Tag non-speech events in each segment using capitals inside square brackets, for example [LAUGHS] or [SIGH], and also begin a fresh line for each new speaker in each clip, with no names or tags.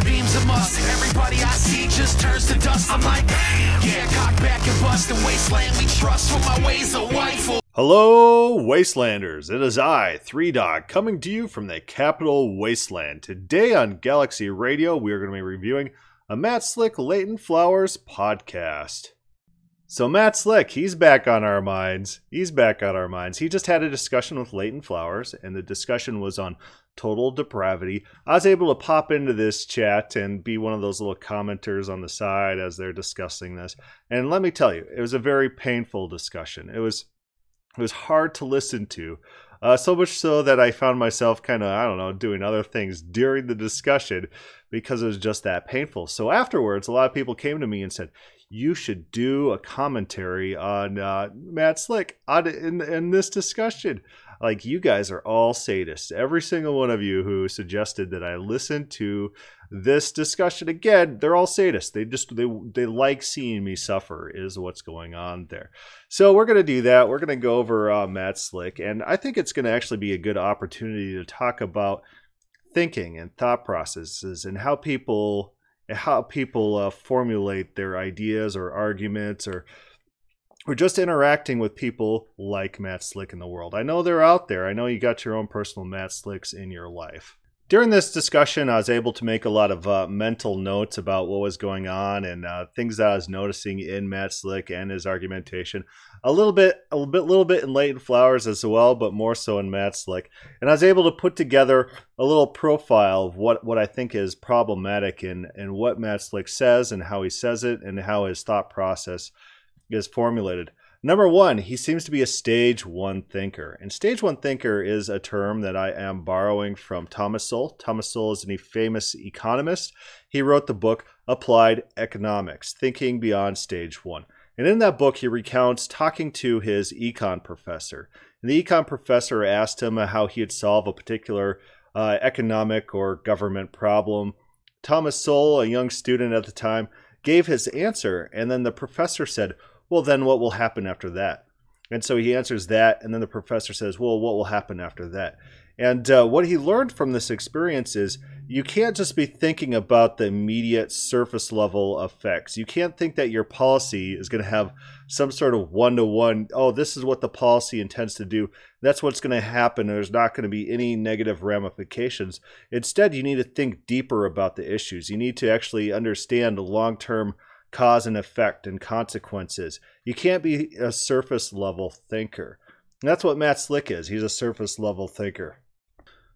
laser beams a must. Everybody I see just turns to dust. I'm like, yeah, cock back and bust. The wasteland we trust for my ways of wifeful.
Hello, Wastelanders. It is I, Three Dog, coming to you from the capital wasteland. Today on Galaxy Radio, we are going to be reviewing a Matt Slick Leighton Flowers podcast. So Matt Slick, he's back on our minds. He's back on our minds. He just had a discussion with Leighton Flowers, and the discussion was on total depravity. I was able to pop into this chat and be one of those little commenters on the side as they're discussing this. And let me tell you, it was a very painful discussion. It was it was hard to listen to. Uh, so much so that I found myself kind of, I don't know, doing other things during the discussion because it was just that painful. So afterwards, a lot of people came to me and said, you should do a commentary on uh, Matt Slick on, in, in this discussion. Like, you guys are all sadists. Every single one of you who suggested that I listen to this discussion again, they're all sadists. They just they they like seeing me suffer is what's going on there. So we're gonna do that. We're gonna go over uh, Matt Slick, and I think it's gonna actually be a good opportunity to talk about thinking and thought processes and how people how people uh, formulate their ideas or arguments or or just interacting with people like Matt Slick in the world. I know they're out there. I know you got your own personal Matt Slicks in your life. During this discussion, I was able to make a lot of uh, mental notes about what was going on and uh, things that I was noticing in Matt Slick and his argumentation. A little bit, a little bit, little bit in Leighton Flowers as well, but more so in Matt Slick. And I was able to put together a little profile of what, what I think is problematic in, in what Matt Slick says and how he says it and how his thought process is formulated. Number one, he seems to be a stage one thinker. And stage one thinker is a term that I am borrowing from Thomas Sowell. Thomas Sowell is a famous economist. He wrote the book Applied Economics Thinking Beyond Stage One. And in that book, he recounts talking to his econ professor. And the econ professor asked him how he would solve a particular uh, economic or government problem. Thomas Sowell, a young student at the time, gave his answer. And then the professor said, well, then what will happen after that? And so he answers that, and then the professor says, well, what will happen after that? And uh, what he learned from this experience is you can't just be thinking about the immediate surface level effects. You can't think that your policy is going to have some sort of one to one, oh, this is what the policy intends to do. That's what's going to happen. There's not going to be any negative ramifications. Instead, you need to think deeper about the issues. You need to actually understand long term cause and effect and consequences. You can't be a surface level thinker. And that's what Matt Slick is. He's a surface level thinker.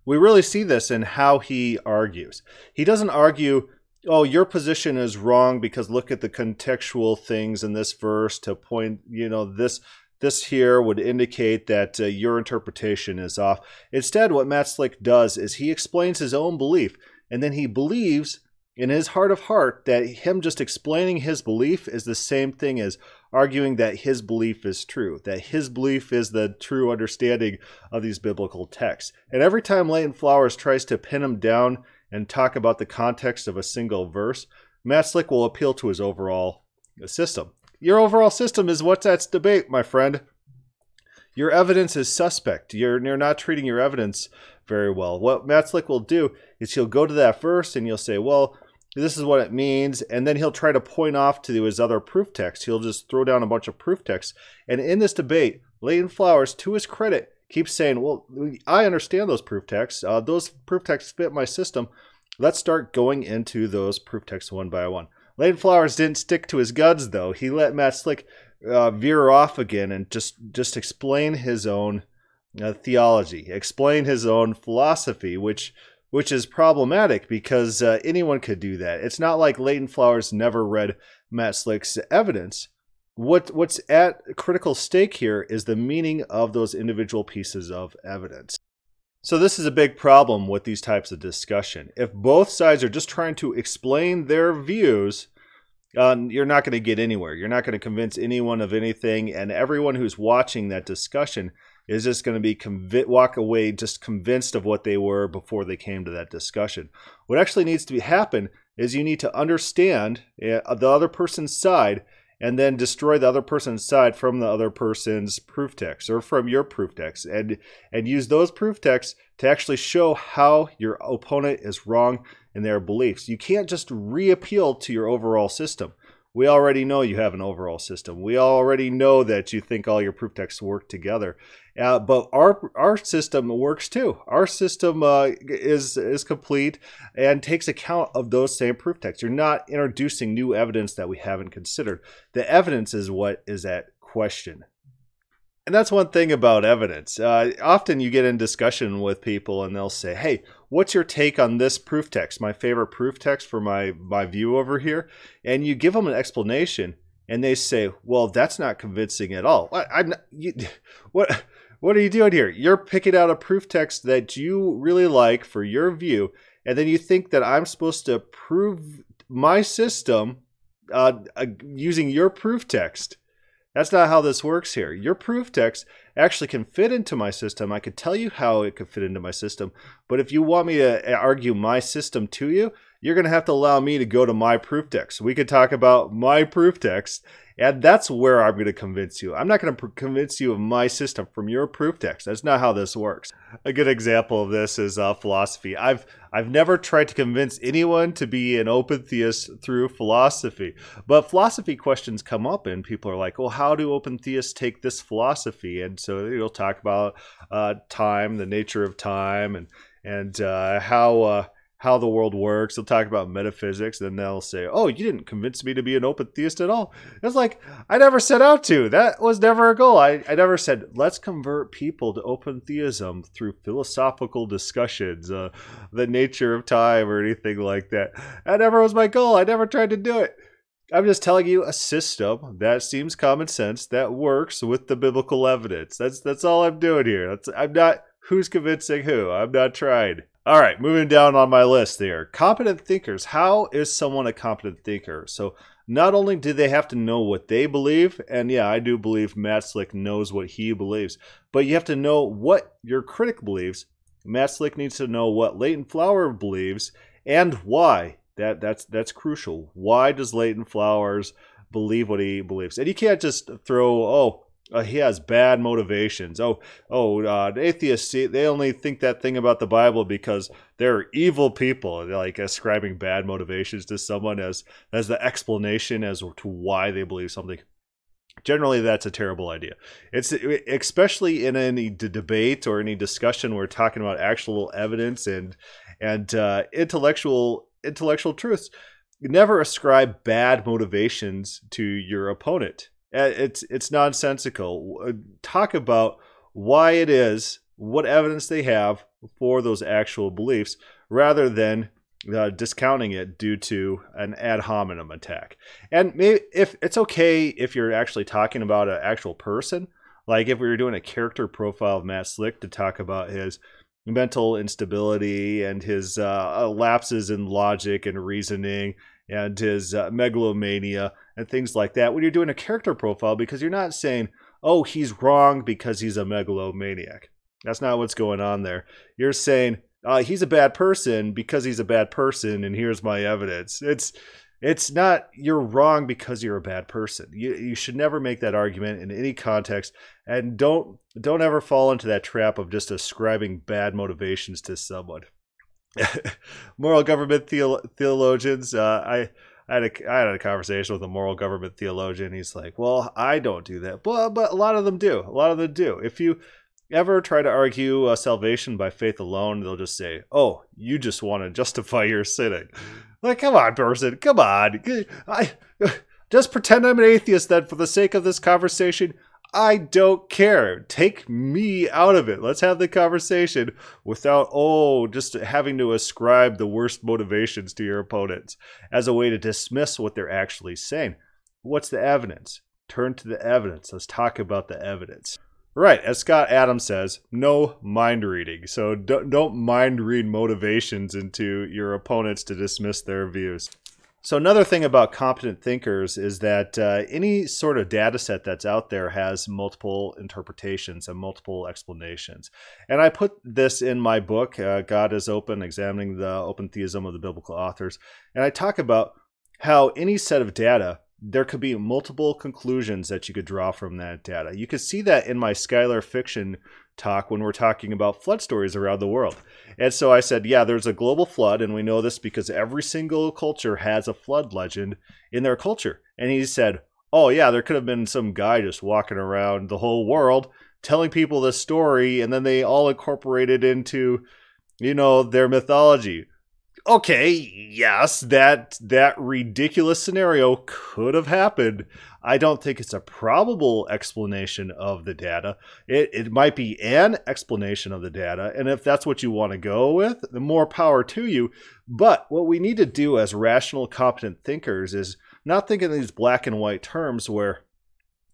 We really see this in how he argues. He doesn't argue, oh, your position is wrong because look at the contextual things in this verse to point, you know, this this here would indicate that uh, your interpretation is off. Instead, what Matt Slick does is he explains his own belief, and then he believes in his heart of heart that him just explaining his belief is the same thing as arguing that his belief is true, that his belief is the true understanding of these biblical texts. And every time Leighton Flowers tries to pin him down and talk about the context of a single verse, Matt Slick will appeal to his overall system. Your overall system is what's at debate, my friend. Your evidence is suspect. You're, you're not treating your evidence very well. What Matt Slick will do is he'll go to that verse and you'll say, well, this is what it means. And then he'll try to point off to his other proof text. He'll just throw down a bunch of proof texts. And in this debate, Leighton Flowers, to his credit, keeps saying, Well, I understand those proof texts. Uh, those proof texts fit my system. Let's start going into those proof texts one by one. Leighton Flowers didn't stick to his guns, though. He let Matt Slick uh, veer off again and just, just explain his own uh, theology, explain his own philosophy, which which is problematic because uh, anyone could do that. It's not like Leighton Flowers never read Matt Slick's evidence. What what's at critical stake here is the meaning of those individual pieces of evidence. So this is a big problem with these types of discussion. If both sides are just trying to explain their views, uh, you're not going to get anywhere. You're not going to convince anyone of anything, and everyone who's watching that discussion is just going to be walk away just convinced of what they were before they came to that discussion. What actually needs to be happen is you need to understand uh, the other person's side and then destroy the other person's side from the other person's proof text or from your proof text and and use those proof texts to actually show how your opponent is wrong in their beliefs. You can't just reappeal to your overall system. We already know you have an overall system. We already know that you think all your proof texts work together. Uh, but our our system works too. Our system uh, is is complete and takes account of those same proof texts. You're not introducing new evidence that we haven't considered. The evidence is what is at question. And that's one thing about evidence. Uh, often you get in discussion with people and they'll say, "Hey, what's your take on this proof text? My favorite proof text for my my view over here." And you give them an explanation, and they say, "Well, that's not convincing at all." I, you, [LAUGHS] what what are you doing here? You're picking out a proof text that you really like for your view, and then you think that I'm supposed to prove my system uh, uh, using your proof text. That's not how this works here. Your proof text actually can fit into my system. I could tell you how it could fit into my system, but if you want me to uh, argue my system to you, you're going to have to allow me to go to my proof text. We could talk about my proof text and that's where I'm going to convince you. I'm not going to pr- convince you of my system from your proof text. That's not how this works. A good example of this is uh, philosophy. I've I've never tried to convince anyone to be an open theist through philosophy, but philosophy questions come up, and people are like, "Well, how do open theists take this philosophy?" And so you'll talk about uh, time, the nature of time, and and uh, how uh, how the world works. They'll talk about metaphysics, then they'll say, "Oh, you didn't convince me to be an open theist at all." It's like I never set out to. That was never a goal. I, I never said let's convert people to open theism through philosophical discussions, uh, the nature of time, or anything like that. That never was my goal. I never tried to do it. I'm just telling you a system that seems common sense that works with the biblical evidence. That's that's all I'm doing here. That's I'm not who's convincing who. I'm not trying. All right, moving down on my list there. Competent thinkers. How is someone a competent thinker? So, not only do they have to know what they believe, and yeah, I do believe Matt Slick knows what he believes, but you have to know what your critic believes. Matt Slick needs to know what Leighton Flower believes and why. That that's that's crucial. Why does Leighton Flowers believe what he believes? And you can't just throw, oh, uh, he has bad motivations. Oh, oh, uh, atheists see, they only think that thing about the Bible because they're evil people. They're like ascribing bad motivations to someone as as the explanation as to why they believe something. Generally, that's a terrible idea. It's especially in any debate or any discussion. We're talking about actual evidence and and uh, intellectual intellectual truths. Never ascribe bad motivations to your opponent it's it's nonsensical. Uh, talk about why it is, what evidence they have for those actual beliefs, rather than uh, discounting it due to an ad hominem attack. And maybe if it's okay if you're actually talking about an actual person, like if we were doing a character profile of Matt Slick to talk about his mental instability and his uh, lapses in logic and reasoning and his uh, megalomania and things like that when you're doing a character profile because you're not saying, oh, he's wrong because he's a megalomaniac. That's not what's going on there. You're saying, uh, he's a bad person because he's a bad person, and here's my evidence. It's it's not you're wrong because you're a bad person. You you should never make that argument in any context, and don't don't ever fall into that trap of just ascribing bad motivations to someone. [LAUGHS] moral government theolo- theologians. Uh, I I had a I had a conversation with a moral government theologian. He's like, "Well, I don't do that, but but a lot of them do. A lot of them do. If you ever try to argue uh, salvation by faith alone, they'll just say, "Oh, you just want to justify your sinning." Like, come on, person, come on. I [LAUGHS] just pretend I'm an atheist then for the sake of this conversation. I don't care. Take me out of it. Let's have the conversation without, oh, just having to ascribe the worst motivations to your opponents as a way to dismiss what they're actually saying. What's the evidence? Turn to the evidence. Let's talk about the evidence. Right, as Scott Adams says, no mind reading. So don't, don't mind read motivations into your opponents to dismiss their views. So another thing about competent thinkers is that uh, any sort of data set that's out there has multiple interpretations and multiple explanations. And I put this in my book, uh, God is Open, Examining the Open Theism of the Biblical Authors. And I talk about how any set of data there could be multiple conclusions that you could draw from that data. You could see that in my Skylar fiction talk when we're talking about flood stories around the world. And so I said, yeah, there's a global flood, and we know this because every single culture has a flood legend in their culture. And he said, oh, yeah, there could have been some guy just walking around the whole world telling people this story, and then they all incorporated into, you know, their mythology okay, yes, that that ridiculous scenario could have happened. I don't think it's a probable explanation of the data. It it might be an explanation of the data, and if that's what you want to go with, the more power to you. But what we need to do as rational, competent thinkers is not think in these black and white terms where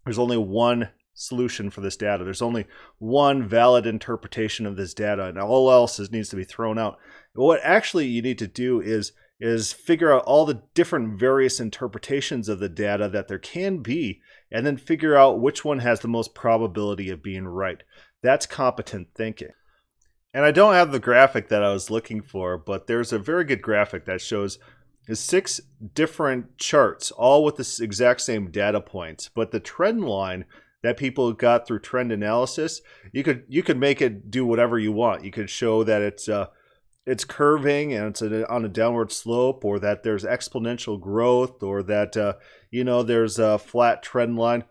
there's only one solution for this data. There's only one valid interpretation of this data, and all else is, needs to be thrown out. What actually you need to do is is figure out all the different various interpretations of the data that there can be, and then figure out which one has the most probability of being right. That's competent thinking. And I don't have the graphic that I was looking for, but there's a very good graphic that shows six different charts, all with the exact same data points. But the trend line that people got through trend analysis, you could you could make it do whatever you want. You could show that it's uh, it's curving and it's on a downward slope, or that there's exponential growth, or that uh, you know there's a flat trend line.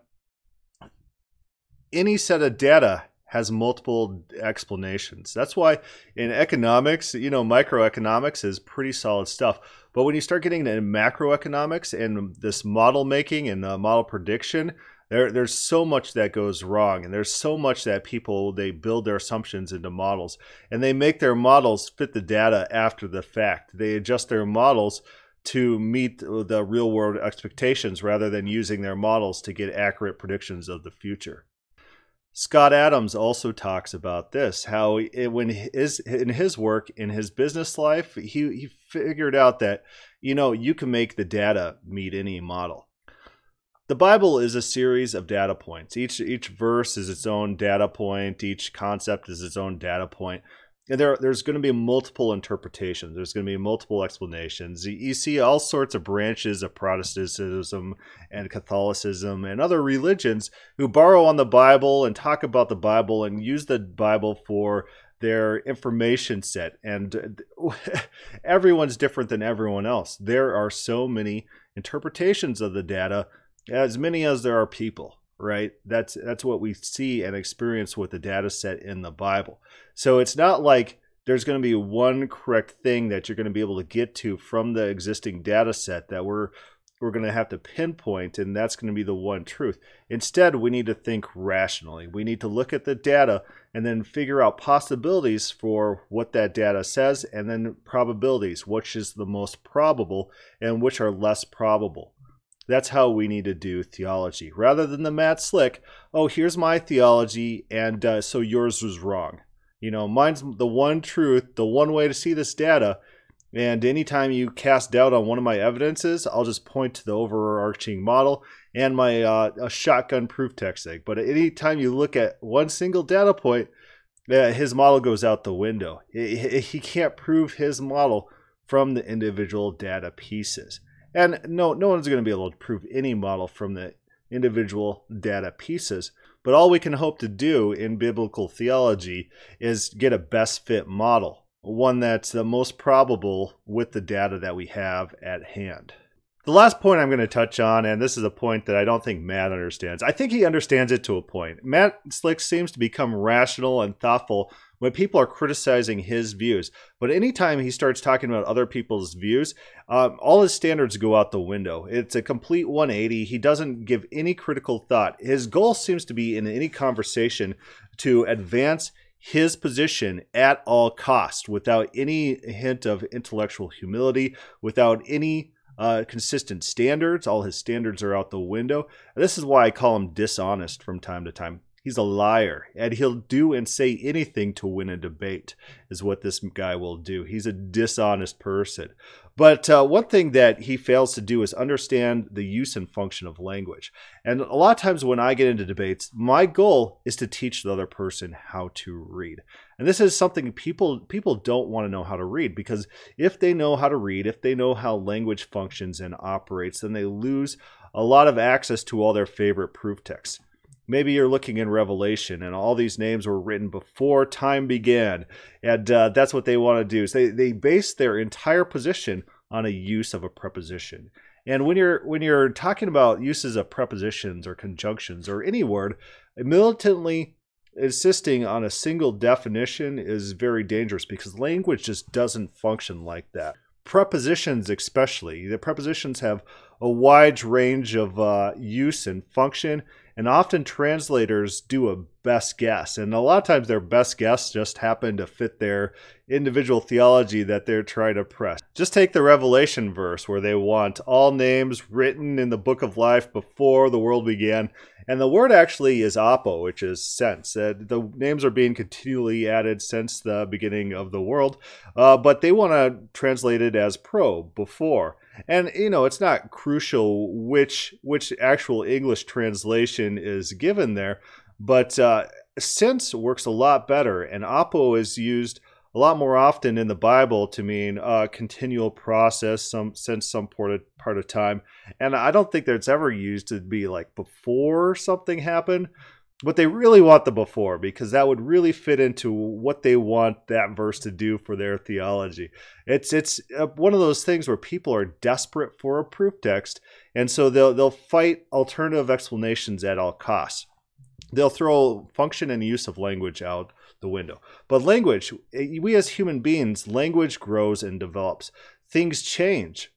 Any set of data has multiple explanations. That's why in economics, you know, microeconomics is pretty solid stuff. But when you start getting into macroeconomics and this model making and model prediction, there there's so much that goes wrong and there's so much that people they build their assumptions into models and they make their models fit the data after the fact. They adjust their models to meet the real world expectations rather than using their models to get accurate predictions of the future. Scott Adams also talks about this how it, when his in his work in his business life he he figured out that you know you can make the data meet any model the Bible is a series of data points. Each each verse is its own data point. Each concept is its own data point. And there, there's going to be multiple interpretations. There's going to be multiple explanations. You see all sorts of branches of Protestantism and Catholicism and other religions who borrow on the Bible and talk about the Bible and use the Bible for their information set. And [LAUGHS] everyone's different than everyone else. There are so many interpretations of the data as many as there are people right? That's that's what we see and experience with the data set in the bible. So it's not like there's going to be one correct thing that you're going to be able to get to from the existing data set that we're we're going to have to pinpoint and that's going to be the one truth. Instead we need to think rationally. We need to look at the data and then figure out possibilities for what that data says and then probabilities which is the most probable and which are less probable that's how we need to do theology. Rather than the Matt Slick, oh, here's my theology, and uh, so yours was wrong. You know, mine's the one truth, the one way to see this data. And anytime you cast doubt on one of my evidences, I'll just point to the overarching model and my uh, shotgun proof text sake. But anytime you look at one single data point, uh, his model goes out the window. He can't prove his model from the individual data pieces. And no, no one's going to be able to prove any model from the individual data pieces. But all we can hope to do in biblical theology is get a best fit model, one that's the most probable with the data that we have at hand. The last point I'm going to touch on, and this is a point that I don't think Matt understands. I think he understands it to a point. Matt Slick seems to become rational and thoughtful when people are criticizing his views. But anytime he starts talking about other people's views, um, all his standards go out the window. It's a complete 180. He doesn't give any critical thought. His goal seems to be in any conversation to advance his position at all cost without any hint of intellectual humility, without any uh, consistent standards. All his standards are out the window. This is why I call him dishonest from time to time. He's a liar, and he'll do and say anything to win a debate, is what this guy will do. He's a dishonest person. But uh, one thing that he fails to do is understand the use and function of language. And a lot of times when I get into debates, my goal is to teach the other person how to read. And this is something people people don't want to know how to read because if they know how to read, if they know how language functions and operates, then they lose a lot of access to all their favorite proof texts. Maybe you're looking in Revelation and all these names were written before time began. And uh, that's what they want to do. So they, they base their entire position on a use of a preposition. And when you're when you're talking about uses of prepositions or conjunctions or any word, militantly insisting on a single definition is very dangerous because language just doesn't function like that. Prepositions, especially, the prepositions have a wide range of uh, use and function, and often translators do a best guess. And a lot of times their best guess just happen to fit their individual theology that they're trying to press. Just take the Revelation verse where they want all names written in the book of life before the world began. And the word actually is apo, which is since. Uh, the names are being continually added since the beginning of the world, uh, but they want to translate it as pro, before. And you know, it's not crucial which which actual English translation is given there, but uh, since works a lot better, and apo is used a lot more often in the Bible to mean a continual process, some since some part of, part of time. And I don't think that it's ever used to be like before something happened. But they really want the before because that would really fit into what they want that verse to do for their theology. It's it's uh, one of those things where people are desperate for a proof text, and so they'll they'll fight alternative explanations at all costs. They'll throw function and use of language out the window. But language, eh, we as human beings, language grows and develops. Things change.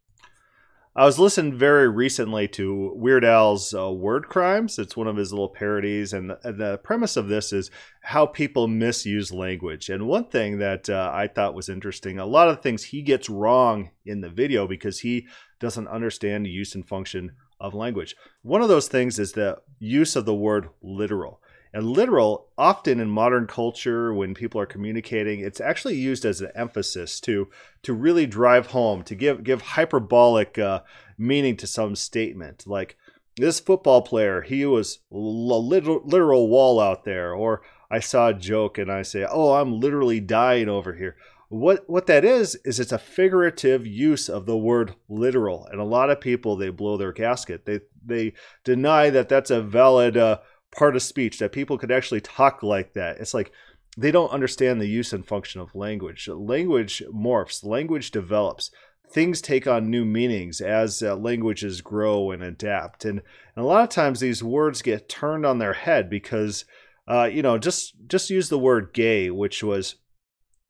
I was listening very recently to Weird Al's uh, Word Crimes. It's one of his little parodies, and the, the, premise of this is how people misuse language. And one thing that uh, I thought was interesting, a lot of things he gets wrong in the video because he doesn't understand the use and function of language. One of those things is the use of the word literal. And literal, often in modern culture, when people are communicating, it's actually used as an emphasis to to really drive home, to give give hyperbolic uh, meaning to some statement. Like this football player, he was a literal, literal wall out there, or I saw a joke and I say, "Oh, I'm literally dying over here." What what that is is it's a figurative use of the word literal, and a lot of people they blow their gasket. They they deny that that's a valid. Uh, part of speech that people could actually talk like that. It's like they don't understand the use and function of language. Language morphs, language develops. Things take on new meanings as uh, languages grow and adapt. And, and a lot of times these words get turned on their head because, uh, you know, just just use the word gay, which was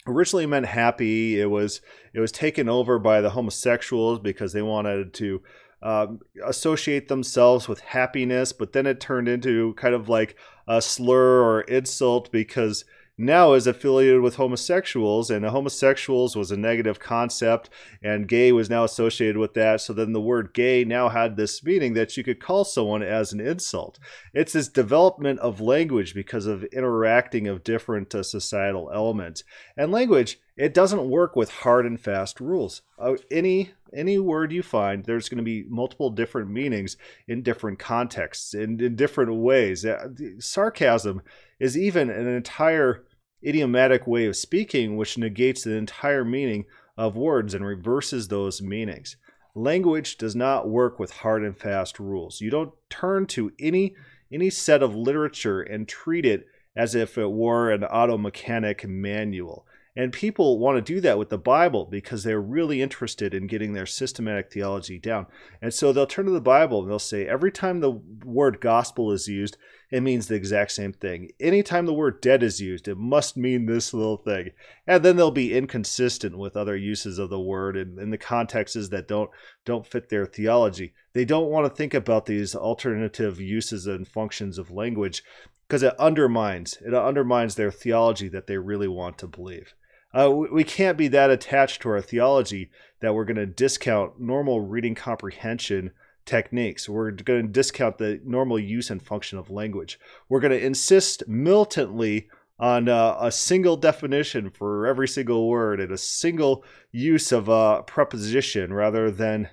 originally meant happy. It was it was taken over by the homosexuals because they wanted to um, associate themselves with happiness, but then it turned into kind of like a slur or insult because now is affiliated with homosexuals, and homosexuals was a negative concept, and gay was now associated with that. So then the word gay now had this meaning that you could call someone as an insult. It's this development of language because of interacting of different uh, societal elements. And language, it doesn't work with hard and fast rules. Uh, any any word you find, there's going to be multiple different meanings in different contexts, in, in different ways. Uh, sarcasm is even an entire idiomatic way of speaking, which negates the entire meaning of words and reverses those meanings. Language does not work with hard and fast rules. You don't turn to any any set of literature and treat it as if it were an auto mechanic manual. And people want to do that with the Bible because they're really interested in getting their systematic theology down. And so they'll turn to the Bible and they'll say, every time the word gospel is used, it means the exact same thing. Anytime the word dead is used, it must mean this little thing. And then they'll be inconsistent with other uses of the word and in the contexts that don't don't fit their theology. They don't want to think about these alternative uses and functions of language because it undermines it undermines their theology that they really want to believe. Uh, we can't be that attached to our theology that we're going to discount normal reading comprehension techniques. We're going to discount the normal use and function of language. We're going to insist militantly on uh, a single definition for every single word and a single use of a preposition rather than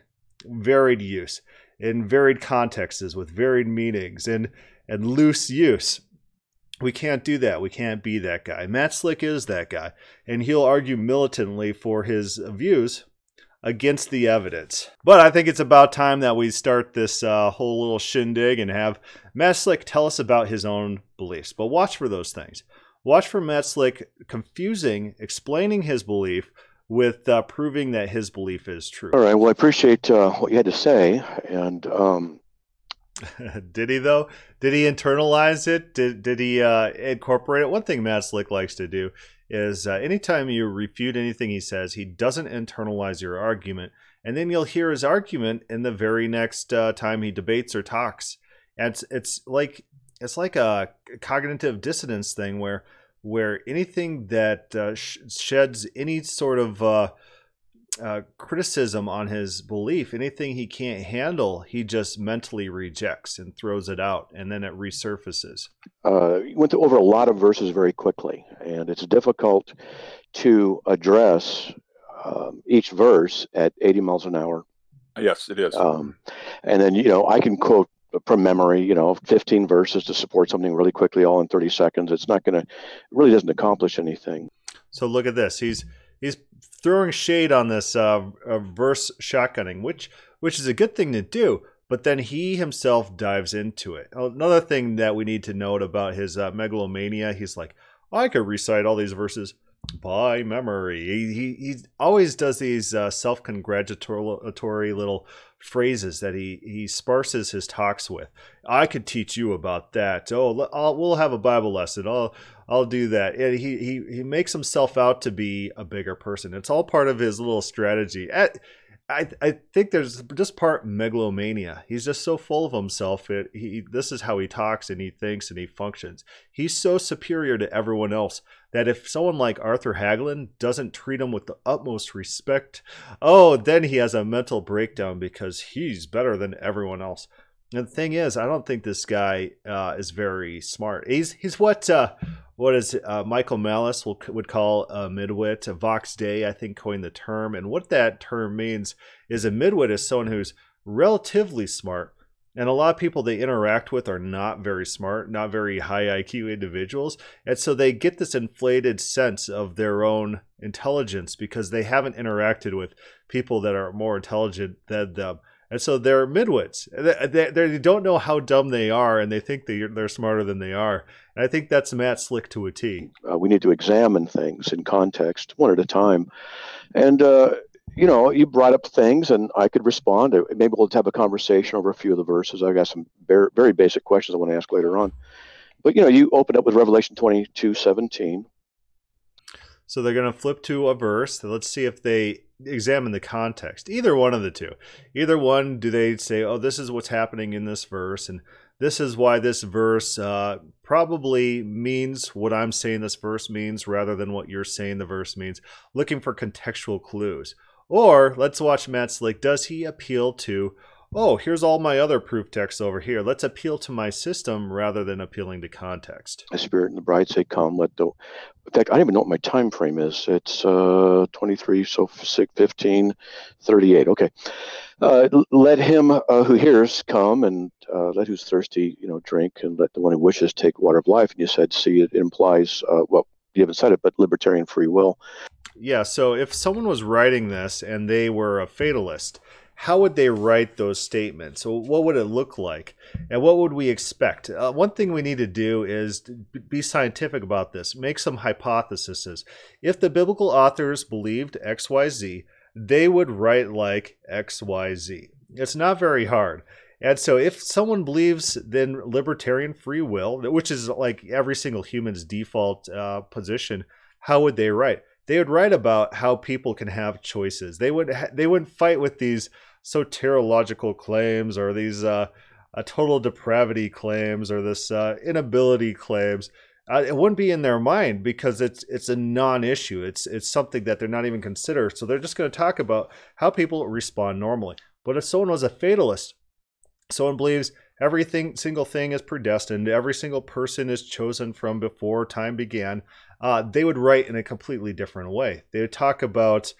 varied use in varied contexts with varied meanings and and loose use. We can't do that. We can't be that guy. Matt Slick is that guy, and he'll argue militantly for his views against the evidence. But I think it's about time that we start this uh, whole little shindig and have Matt Slick tell us about his own beliefs. But watch for those things. Watch for Matt Slick confusing, explaining his belief with uh, proving that his belief is true.
All right. Well, I appreciate uh, what you had to say, and um... [LAUGHS]
did he though? Did he internalize it? Did did he uh, incorporate it? One thing Matt Slick likes to do is uh, anytime you refute anything he says, he doesn't internalize your argument, and then you'll hear his argument in the very next uh, time he debates or talks. And it's it's like it's like a cognitive dissonance thing where where anything that uh, sh- sheds any sort of uh, criticism on his belief, anything he can't handle, he just mentally rejects and throws it out, and then it resurfaces.
Uh, you went over a lot of verses very quickly, and it's difficult to address um, each verse at 80 miles an hour.
Yes, it is.
Um, and then, you know, I can quote from memory, you know, 15 verses to support something really quickly, all in 30 seconds. It's not going to, really doesn't accomplish anything.
So look at this. He's he's throwing shade on this uh, uh, verse shotgunning, which which is a good thing to do. But then he himself dives into it. Another thing that we need to note about his uh, megalomania, he's like, I could recite all these verses by memory. He, he, he always does these uh, self congratulatory little phrases that he, he sparses his talks with. I could teach you about that. Oh, I'll, we'll have a Bible lesson. I'll, I'll do that. And he, he, he makes himself out to be a bigger person. It's all part of his little strategy. At, I, I think there's just part megalomania. He's just so full of himself. It, he, this is how he talks and he thinks and he functions. He's so superior to everyone else that if someone like Arthur Hagelin doesn't treat him with the utmost respect, oh, then he has a mental breakdown because he's better than everyone else. And the thing is, I don't think this guy uh, is very smart. He's he's what uh, what is uh, Michael Malice will, would call a midwit. A Vox Day, I think, coined the term. And what that term means is a midwit is someone who's relatively smart. And a lot of people they interact with are not very smart, not very high IQ individuals. And so they get this inflated sense of their own intelligence because they haven't interacted with people that are more intelligent than them and so they're midwits. They, they, they, don't know how dumb they are, and they think they're, they're smarter than they are. And I think that's Matt Slick to a T.
Uh, we need to examine things in context, one at a time. And, uh, you know, you brought up things, and I could respond. Maybe we'll have a conversation over a few of the verses. I've got some very, very basic questions I want to ask later on. But, you know, you opened up with Revelation 22 17.
So they're going to flip to a verse. Let's see if they examine the context. Either one of the two. Either one, do they say, oh, this is what's happening in this verse, and this is why this verse uh, probably means what I'm saying this verse means rather than what you're saying the verse means, looking for contextual clues. Or let's watch Matt Slick. Does he appeal to oh, here's all my other proof texts over here. Let's appeal to my system rather than appealing to context.
The Spirit and the bride say, "Come." Let the. In fact, I don't even know what my time frame is. It's uh, 23, so 15, 38. Okay. Uh, let him uh, who hears come, and uh, let who's thirsty, you know, drink, and let the one who wishes take water of life. And you said, see, it implies, uh, well, you haven't said it, but libertarian free will.
Yeah. So if someone was writing this and they were a fatalist how would they write those statements? What would it look like? And what would we expect? Uh, one thing we need to do is be scientific about this, make some hypotheses. If the biblical authors believed XYZ, they would write like XYZ. It's not very hard. And so, if someone believes in libertarian free will, which is like every single human's default uh, position, how would they write? They would write about how people can have choices. They would ha- they wouldn't fight with these soteriological claims or these uh, uh, total depravity claims or this uh, inability claims. Uh, it wouldn't be in their mind because it's it's a non-issue. It's it's something that they're not even consider. So they're just going to talk about how people respond normally. But if someone was a fatalist, someone believes everything single thing is predestined, every single person is chosen from before time began, uh, they would write in a completely different way. They would talk about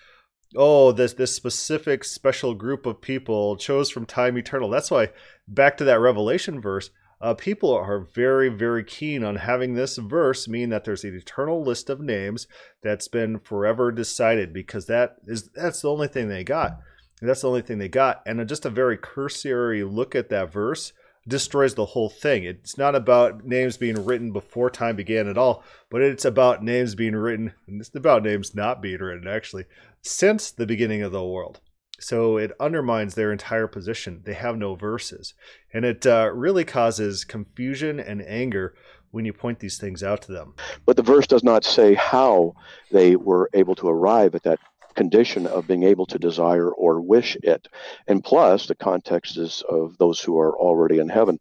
oh this this specific special group of people chose from time eternal. That's why back to that revelation verse uh, people are very very keen on having this verse mean that there's an eternal list of names that's been forever decided because that is that's the only thing they got. That's the only thing they got. And just a very cursory look at that verse destroys the whole thing. It's not about names being written before time began at all, but it's about names being written, and it's about names not being written actually, since the beginning of the world. So it undermines their entire position. They have no verses. And it uh, really causes confusion and anger when you point these things out to them.
But the verse does not say how they were able to arrive at that condition of being able to desire or wish it. And plus, the context is of those who are already in heaven.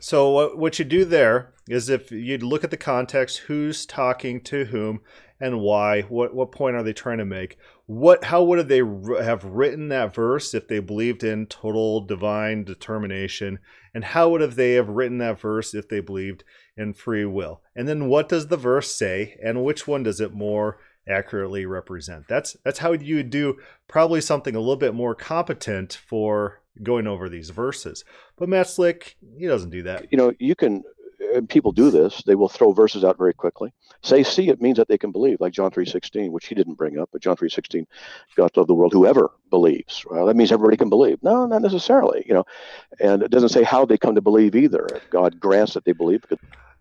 So, what you do there is if you look at the context, who's talking to whom and why, what, what point are they trying to make? What, how would they have written that verse if they believed in total divine determination? And how would have they have written that verse if they believed in free will? And then what does the verse say, and which one does it more accurately represent. That's that's how you would do probably something a little bit more competent for going over these verses. But Matt Slick, he doesn't do that.
You know, you can uh, people do this. They will throw verses out very quickly. Say, see, it means that they can believe, like John three sixteen, which he didn't bring up, but John three sixteen, God loved the world, whoever believes. Well, that means everybody can believe. No, not necessarily. You know, and it doesn't say how they come to believe either. God grants that they believe because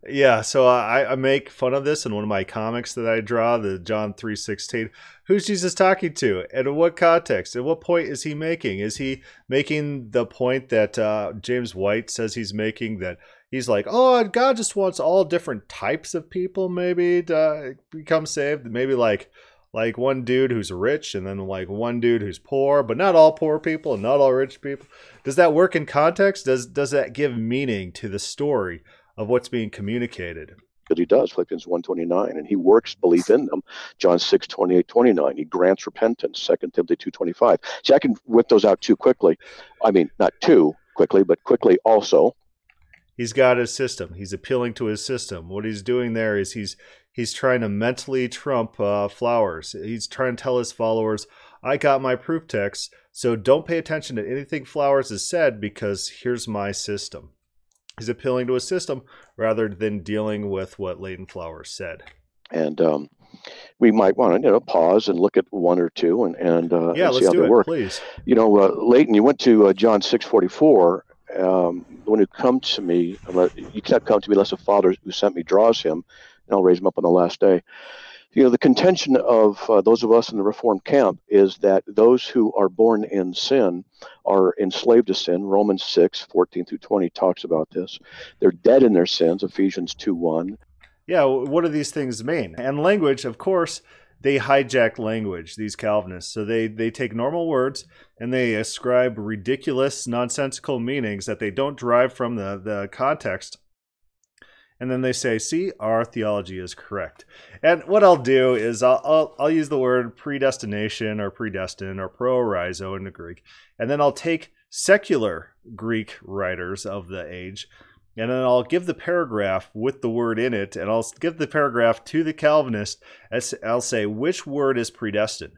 yeah, so I, I make fun of this in one of my comics that I draw, the John three sixteen. Who's Jesus talking to, and in what context? At what point is he making? Is he making the point that uh, James White says he's making that he's like, oh, God just wants all different types of people maybe to become saved? Maybe like like one dude who's rich and then like one dude who's poor, but not all poor people and not all rich people. Does that work in context? Does does that give meaning to the story? Of what's being communicated.
because he does, Philippians 129, and he works belief in them. John 6, 28, 29. He grants repentance, 2 Timothy 2, 25. See, I can whip those out too quickly. I mean, not too quickly, but quickly also.
He's got his system. He's appealing to his system. What he's doing there is he's he's trying to mentally trump uh, Flowers. He's trying to tell his followers, I got my proof text, so don't pay attention to anything Flowers has said because here's my system. He's appealing to a system rather than dealing with what Leighton Flowers said.
And um, we might want to you know pause and look at one or two and and, uh,
yeah,
and
see
how
they
it, work.
Please,
you know, uh, Leighton, you went to uh, John six forty four. Um, the one who come to me, you cannot come to me unless the Father who sent me draws him, and I'll raise him up on the last day you know, the contention of uh, those of us in the Reformed camp is that those who are born in sin are enslaved to sin. Romans 6, 14 through 20 talks about this. They're dead in their sins, Ephesians 2, 1.
Yeah, what do these things mean? And language, of course, they hijack language, these Calvinists. So they, they take normal words and they ascribe ridiculous, nonsensical meanings that they don't derive from the, the context and then they say, "See, our theology is correct." And what I'll do is I'll I'll, I'll use the word predestination or predestined or proorizo in the Greek, and then I'll take secular Greek writers of the age, and then I'll give the paragraph with the word in it, and I'll give the paragraph to the Calvinist. I'll say which word is predestined,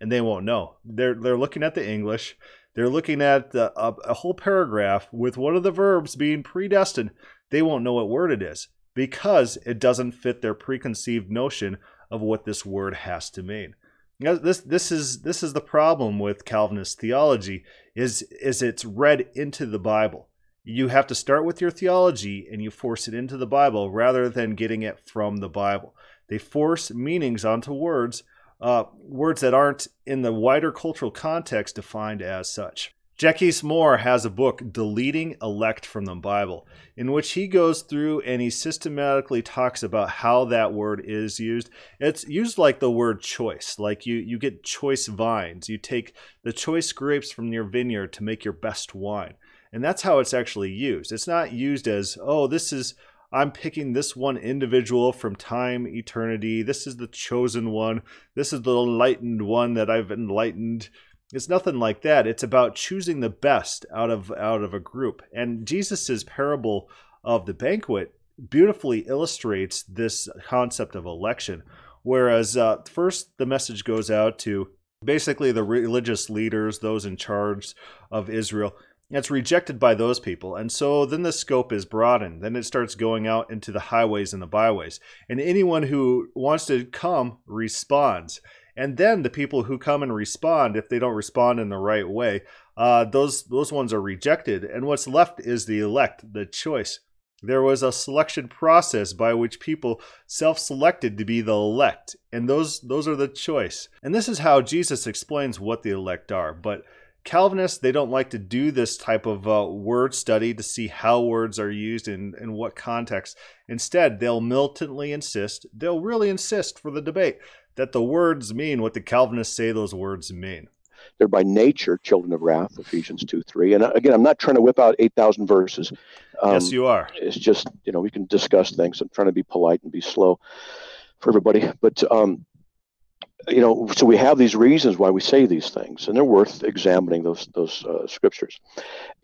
and they won't know. They're they're looking at the English. They're looking at the, a, a whole paragraph with one of the verbs being predestined they won't know what word it is because it doesn't fit their preconceived notion of what this word has to mean. this this is this is the problem with Calvinist theology is is it's read into the Bible. You have to start with your theology and you force it into the Bible rather than getting it from the Bible. They force meanings onto words, uh, words that aren't in the wider cultural context defined as such. Jacques More has a book, Deleting Elect from the Bible, in which he goes through and he systematically talks about how that word is used. It's used like the word choice, like you, you get choice vines. You take the choice grapes from your vineyard to make your best wine. And that's how it's actually used. It's not used as, oh, this is, I'm picking this one individual from time, eternity. This is the chosen one. This is the enlightened one that I've enlightened It's nothing like that. It's about choosing the best out of out of a group. And Jesus's parable of the banquet beautifully illustrates this concept of election. Whereas uh, first the message goes out to basically the religious leaders, those in charge of Israel. It's rejected by those people. And so then the scope is broadened. Then it starts going out into the highways and the byways. And anyone who wants to come responds. And then the people who come and respond, if they don't respond in the right way, uh, those those ones are rejected. And what's left is the elect, the choice. There was a selection process by which people self-selected to be the elect, and those those are the choice. And this is how Jesus explains what the elect are. But Calvinists, they don't like to do this type of uh, word study to see how words are used in, in what context. Instead, they'll militantly insist, they'll really insist for the debate, that the words mean what the Calvinists say those words mean.
They're by nature children of wrath, Ephesians 2 3. And uh, again, I'm not trying to whip out 8,000 verses.
Um, yes, you are.
It's just, you know, we can discuss things. I'm trying to be polite and be slow for everybody. But, um, you know, so we have these reasons why we say these things, and they're worth examining those those uh, scriptures.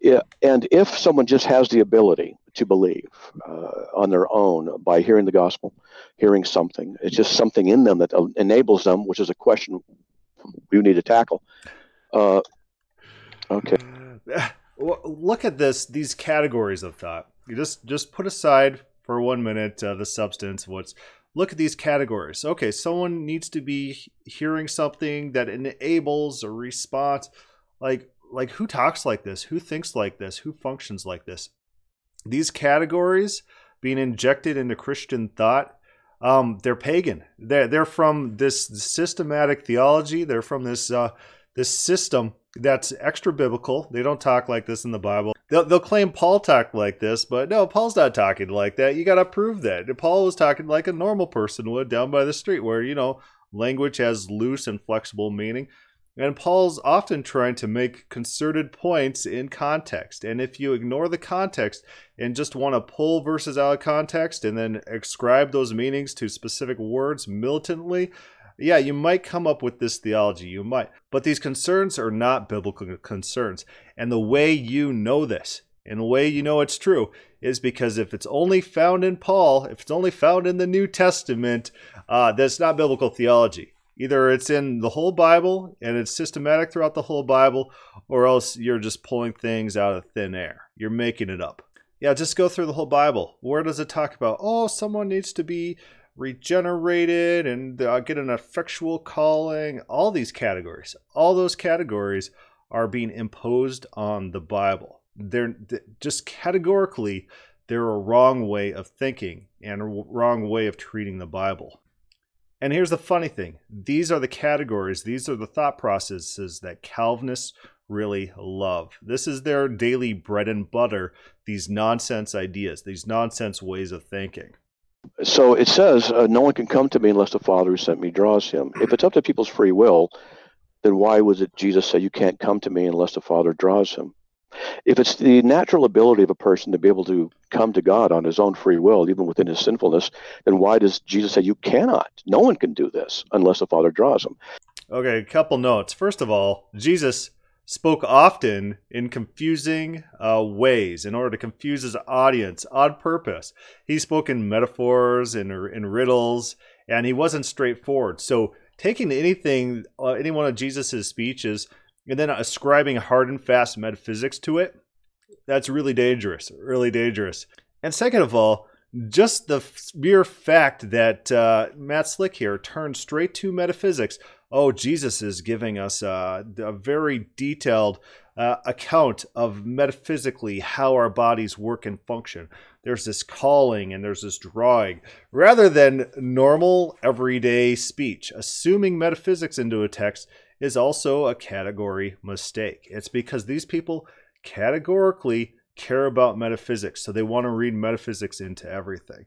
Yeah, and if someone just has the ability to believe uh, on their own by hearing the gospel, hearing something, it's just something in them that enables them, which is a question we need to tackle. Uh, okay.
Look at this; these categories of thought. You just just put aside for one minute uh, the substance, what's look at these categories. Okay, someone needs to be hearing something that enables a response. Like like who talks like this? Who thinks like this? Who functions like this? These categories being injected into Christian thought, um, they're pagan. They're they're from this systematic theology. They're from this uh, this system that's extra biblical. They don't talk like this in the Bible. They'll, they'll claim Paul talked like this, but no, Paul's not talking like that. You got to prove that. Paul was talking like a normal person would down by the street, where, you know, language has loose and flexible meaning. And Paul's often trying to make concerted points in context. And if you ignore the context and just want to pull verses out of context and then ascribe those meanings to specific words militantly, yeah, you might come up with this theology, you might. But these concerns are not biblical concerns. And the way you know this, and the way you know it's true, is because if it's only found in Paul, if it's only found in the New Testament, uh, that's not biblical theology. Either it's in the whole Bible and it's systematic throughout the whole Bible, or else you're just pulling things out of thin air. You're making it up. Yeah, just go through the whole Bible. Where does it talk about, oh, someone needs to be regenerated and uh, get an effectual calling, all these categories, all those categories are being imposed on the Bible. They're just categorically, they're a wrong way of thinking and a wrong way of treating the Bible. And here's the funny thing these are the categories, these are the thought processes that Calvinists really love. This is their daily bread and butter, these nonsense ideas, these nonsense ways of thinking
so it says, uh, no one can come to me unless the Father who sent me draws him. If it's up to people's free will, then why was it Jesus said, you can't come to me unless the Father draws him? If it's the natural ability of a person to be able to come to God on his own free will, even within his sinfulness, then why does Jesus say you cannot? No one can do this unless the Father draws him.
Okay, a couple notes. First of all, Jesus spoke often in confusing uh, ways in order to confuse his audience on purpose. He spoke in metaphors and in riddles, and he wasn't straightforward. So, taking anything, uh, any one of Jesus's speeches, and then ascribing hard and fast metaphysics to it, that's really dangerous. Really dangerous. And second of all, just the mere fact that uh, Matt Slick here turned straight to metaphysics oh, Jesus is giving us a, a very detailed uh, account of metaphysically how our bodies work and function. There's this calling and there's this drawing, rather than normal everyday speech. Assuming metaphysics into a text is also a category mistake. It's because these people categorically care about metaphysics, so they want to read metaphysics into everything.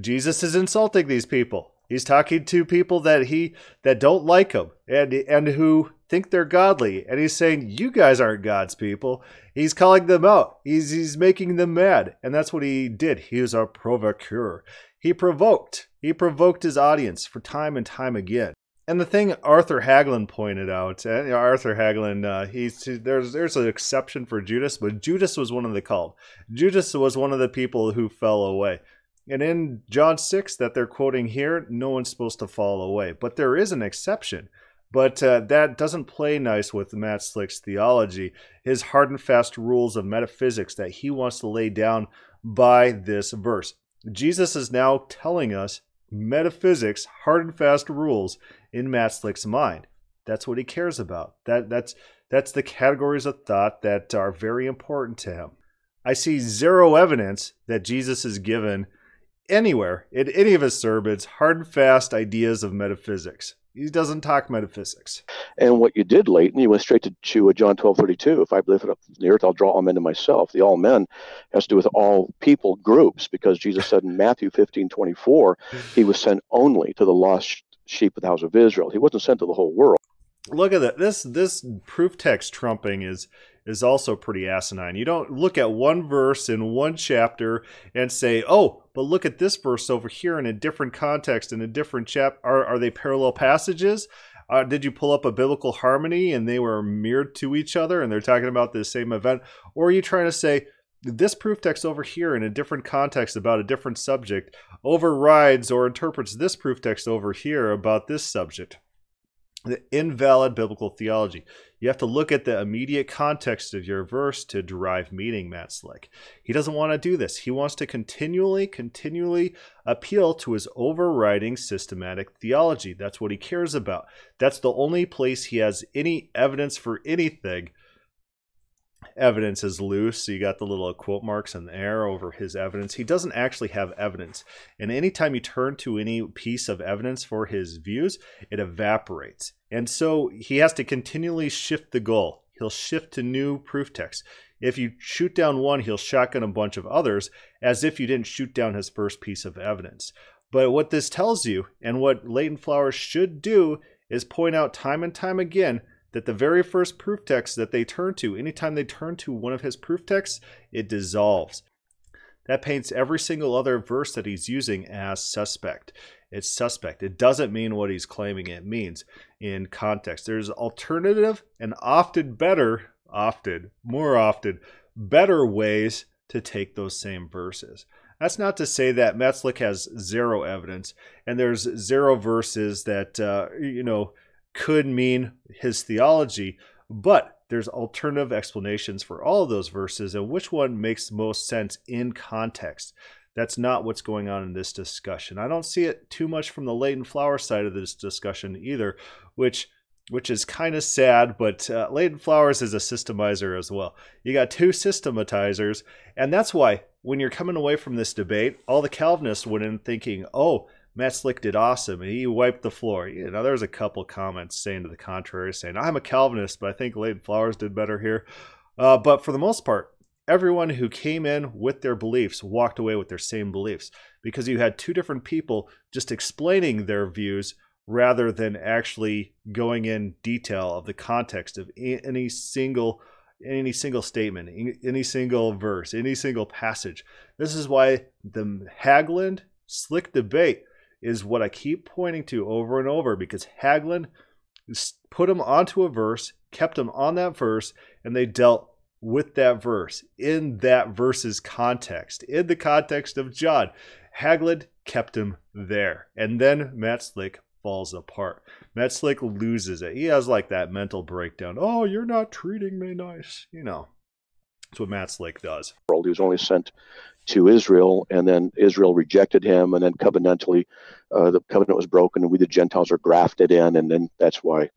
Jesus is insulting these people. He's talking to people that he that don't like him and and who think they're godly, and he's saying you guys aren't God's people. He's calling them out. He's he's making them mad, and that's what he did. He was a provocateur. He provoked. He provoked his audience for time and time again. And the thing Arthur Hagelin pointed out, and Arthur Hagelin, uh, he's there's there's an exception for Judas, but Judas was one of the called. Judas was one of the people who fell away. And in John 6 that they're quoting here, no one's supposed to fall away. But there is an exception. But uh, that doesn't play nice with Matt Slick's theology, his hard and fast rules of metaphysics that he wants to lay down by this verse. Jesus is now telling us metaphysics, hard and fast rules in Matt Slick's mind. That's what he cares about. That that's that's the categories of thought that are very important to him. I see zero evidence that Jesus is given anywhere in any of his sermons hard and fast ideas of metaphysics. He doesn't talk metaphysics.
And what you did, Leighton, you went straight to, to uh, John twelve thirty two. If I lift up the earth, I'll draw all men to myself. The all men has to do with all people groups because Jesus said in Matthew fifteen twenty four, he was sent only to the lost sheep of the house of Israel. He wasn't sent to the whole world.
Look at that. This this proof text trumping is is also pretty asinine. You don't look at one verse in one chapter and say, "Oh, but look at this verse over here in a different context in a different chap. Are are they parallel passages? Uh, did you pull up a biblical harmony and they were mirrored to each other and they're talking about the same event, or are you trying to say?" This proof text over here in a different context about a different subject overrides or interprets this proof text over here about this subject the invalid biblical theology. You have to look at the immediate context of your verse to derive meaning, Matt Slick. He doesn't want to do this. He wants to continually, continually appeal to his overriding systematic theology. That's what he cares about. That's the only place he has any evidence for anything evidence is loose. So you got the little quote marks in the air over his evidence. He doesn't actually have evidence. And anytime you turn to any piece of evidence for his views, it evaporates. And so he has to continually shift the goal. He'll shift to new proof texts. If you shoot down one, he'll shotgun a bunch of others as if you didn't shoot down his first piece of evidence. But what this tells you, and what Leighton Flowers should do, is point out time and time again that the very first proof text that they turn to, anytime they turn to one of his proof texts, it dissolves. That paints every single other verse that he's using as suspect. It's suspect. It doesn't mean what he's claiming it means in context. There's alternative and often better, often, more often, better ways to take those same verses. That's not to say that Matt Slick has zero evidence and there's zero verses that, uh, you know, could mean his theology, but there's alternative explanations for all of those verses and which one makes most sense in context. That's not what's going on in this discussion. I don't see it too much from the Leighton Flower side of this discussion either, which which is kind of sad, but uh, Leighton Flowers is a systemizer as well. You got two systematizers, and that's why when you're coming away from this debate, all the Calvinists went in thinking, oh, Matt Slick did awesome. He wiped the floor. You know, there's a couple comments saying to the contrary, saying I'm a Calvinist, but I think Leighton Flowers did better here. Uh, but for the most part, everyone who came in with their beliefs walked away with their same beliefs because you had two different people just explaining their views rather than actually going in detail of the context of any single any single statement, any single verse, any single passage. This is why the Hagelin slick debate is what I keep pointing to over and over because Hagelin put him onto a verse, kept him on that verse, and they dealt with that verse in that verse's context, in the context of John. Haglund kept him there. And then Matt Slick falls apart. Matt Slick loses it. He has like that mental breakdown. Oh, you're not treating me nice. You know, that's what Matt Slick does.
He was only sent to Israel, and then Israel rejected him, and then covenantally, uh, the covenant was broken, and we the Gentiles are grafted in, and then that's why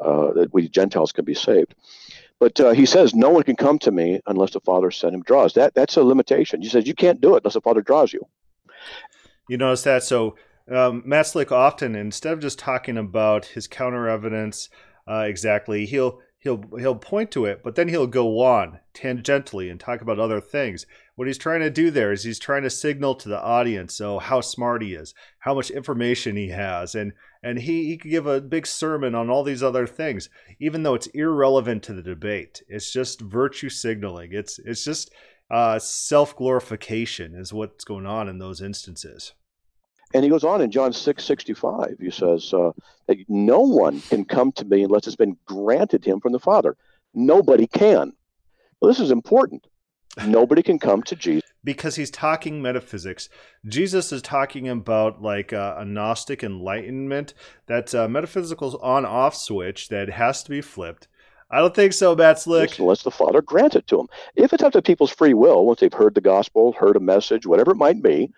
uh, that we Gentiles can be saved. But uh, he says, "No one can come to me unless the Father sent him." Draws that that's a limitation. He says you can't do it unless the Father draws you.
You notice that so. Um, Matt Slick often, instead of just talking about his counter evidence uh, exactly, he'll he'll he'll point to it, but then he'll go on tangentially and talk about other things. What he's trying to do there is he's trying to signal to the audience so how smart he is, how much information he has, and and he, he could give a big sermon on all these other things, even though it's irrelevant to the debate. It's just virtue signaling. It's it's just uh, self glorification is what's going on in those instances.
And he goes on in John 6 65, he says, uh, that no one can come to me unless it's been granted him from the Father. Nobody can. Well, this is important. Nobody can come to Jesus.
Because he's talking metaphysics. Jesus is talking about like uh, a Gnostic enlightenment, that uh, metaphysical on off switch that has to be flipped. I don't think so, Matt Slick.
Unless the Father grants it to them. If it's up to people's free will, once they've heard the gospel, heard a message, whatever it might be,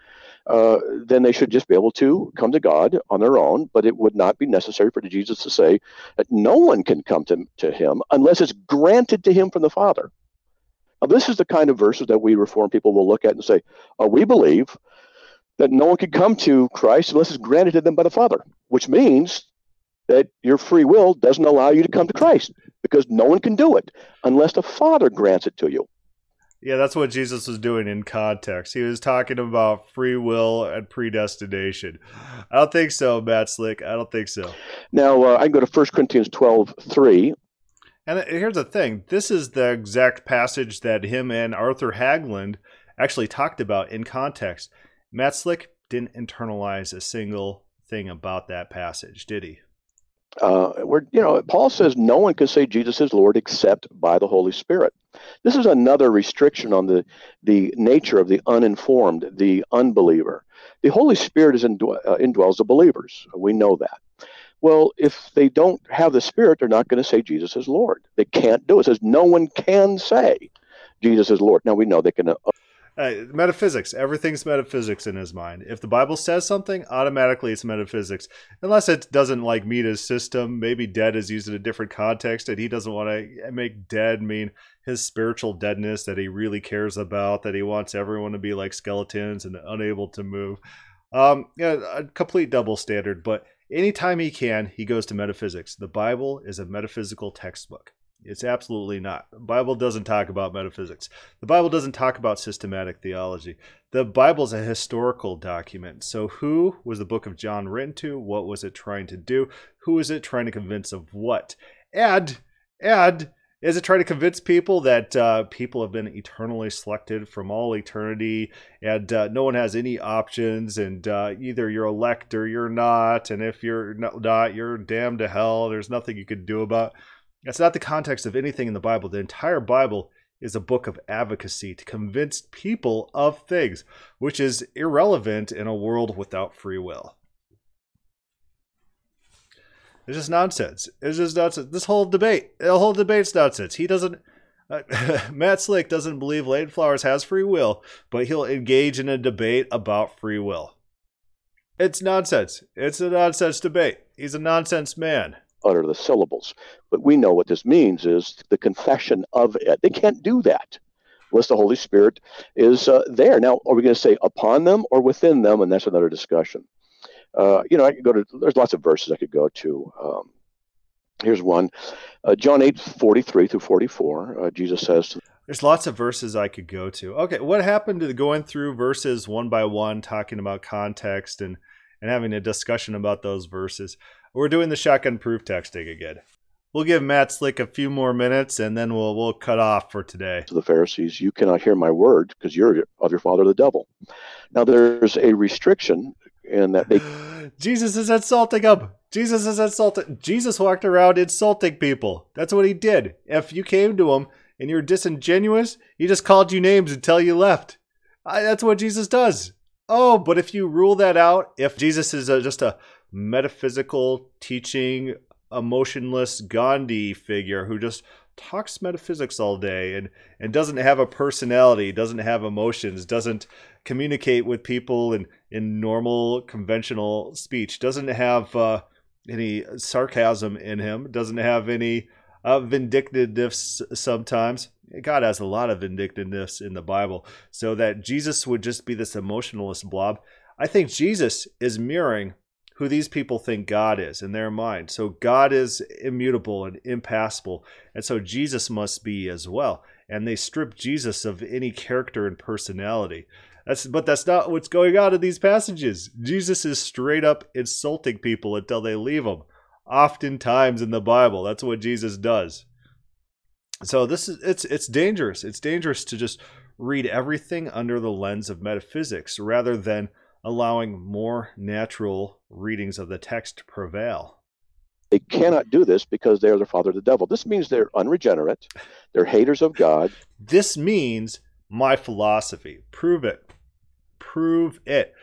uh, then they should just be able to come to God on their own. But it would not be necessary for Jesus to say that no one can come to, to him unless it's granted to him from the Father. Now, this is the kind of verses that we Reform people will look at and say, oh, we believe that no one can come to Christ unless it's granted to them by the Father, which means that your free will doesn't allow you to come to Christ because no one can do it unless the Father grants it to you.
Yeah, that's what Jesus was doing in context. He was talking about free will and predestination. I don't think so, Matt Slick. I don't think so.
Now, uh, I can go to 1 Corinthians 12 3.
And here's the thing this is the exact passage that him and Arthur Hagland actually talked about in context. Matt Slick didn't internalize a single thing about that passage, did he?
Uh, where you know Paul says no one can say Jesus is Lord except by the Holy Spirit. This is another restriction on the the nature of the uninformed, the unbeliever. The Holy Spirit is indw- uh, indwells the believers. We know that. Well, if they don't have the Spirit, they're not going to say Jesus is Lord. They can't do it. It says no one can say Jesus is Lord. Now we know they can. Uh,
uh, metaphysics. Everything's metaphysics in his mind. If the Bible says something, automatically it's metaphysics. Unless it doesn't like meet his system. Maybe dead is used in a different context, and he doesn't want to make dead mean his spiritual deadness that he really cares about. That he wants everyone to be like skeletons and unable to move. Um, yeah, a complete double standard. But anytime he can, he goes to metaphysics. The Bible is a metaphysical textbook. It's absolutely not. The Bible doesn't talk about metaphysics. The Bible doesn't talk about systematic theology. The Bible is a historical document. So, who was the book of John written to? What was it trying to do? Who is it trying to convince of what? And, and, is it trying to convince people that uh, people have been eternally selected from all eternity and uh, no one has any options and uh, either you're elect or you're not and if you're not you're damned to hell there's nothing you can do about that's not the context of anything in the Bible. The entire Bible is a book of advocacy to convince people of things, which is irrelevant in a world without free will. It's just nonsense. It's just nonsense. This whole debate, the whole debate's nonsense. He doesn't. Uh, [LAUGHS] Matt Slick doesn't believe Leighton Flowers has free will, but he'll engage in a debate about free will. It's nonsense. It's a nonsense debate. He's a nonsense man
utter the syllables. But we know what this means is the confession of it. They can't do that unless the Holy Spirit is uh, there. Now, are we going to say upon them or within them? And that's another discussion. Uh, you know, I could go to, there's lots of verses I could go to. Um, here's one uh, John 8, 43 through 44. Uh, Jesus says,
there's lots of verses I could go to. Okay, what happened to going through verses one by one, talking about context and and having a discussion about those verses? We're doing the shotgun proof texting again. We'll give Matt Slick a few more minutes and then we'll we'll cut off for today.
To the Pharisees, you cannot hear my word because you're of your father the devil. Now there's a restriction in that they
Jesus is insulting them. Jesus is insulting. Jesus walked around insulting people. That's what he did. If you came to him and you're disingenuous, he just called you names until you left. I, that's what Jesus does. Oh, but if you rule that out, if Jesus is a, just a metaphysical teaching, emotionless Gandhi figure who just talks metaphysics all day and, and doesn't have a personality, doesn't have emotions, doesn't communicate with people in, in normal conventional speech, doesn't have uh, any sarcasm in him, doesn't have any uh, vindictiveness sometimes. God has a lot of vindictiveness in the Bible, so that Jesus would just be this emotionalist blob. I think Jesus is mirroring who these people think God is in their mind. So God is immutable and impassible, and so Jesus must be as well. And they strip Jesus of any character and personality. That's but that's not what's going on in these passages. Jesus is straight up insulting people until they leave him. Oftentimes in the Bible, that's what Jesus does. So this is it's it's dangerous. It's dangerous to just read everything under the lens of metaphysics rather than allowing more natural readings of the text to prevail.
They cannot do this because they are the father of the devil. This means they're unregenerate, they're haters of God.
This means my philosophy. Prove it. Prove it.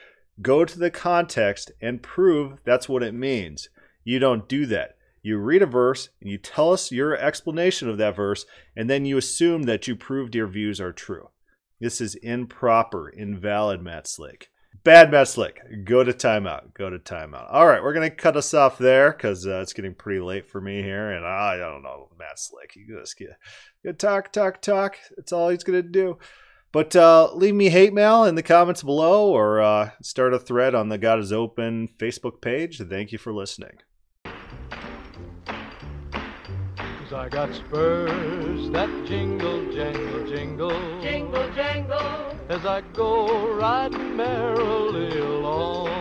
Go to the context and prove that's what it means. You don't do that. You read a verse and you tell us your explanation of that verse, and then you assume that you proved your views are true. This is improper, invalid, Matt Slick. Bad Matt Slick. Go to timeout. Go to timeout. All right, we're gonna cut us off there because uh, it's getting pretty late for me here, and I don't know Matt Slick. You just get, get talk, talk, talk. That's all he's gonna do. But uh, leave me hate mail in the comments below, or uh, start a thread on the God is Open Facebook page. Thank you for listening.
Cause I got spurs that jingle, jangle, jingle as I go riding merrily along.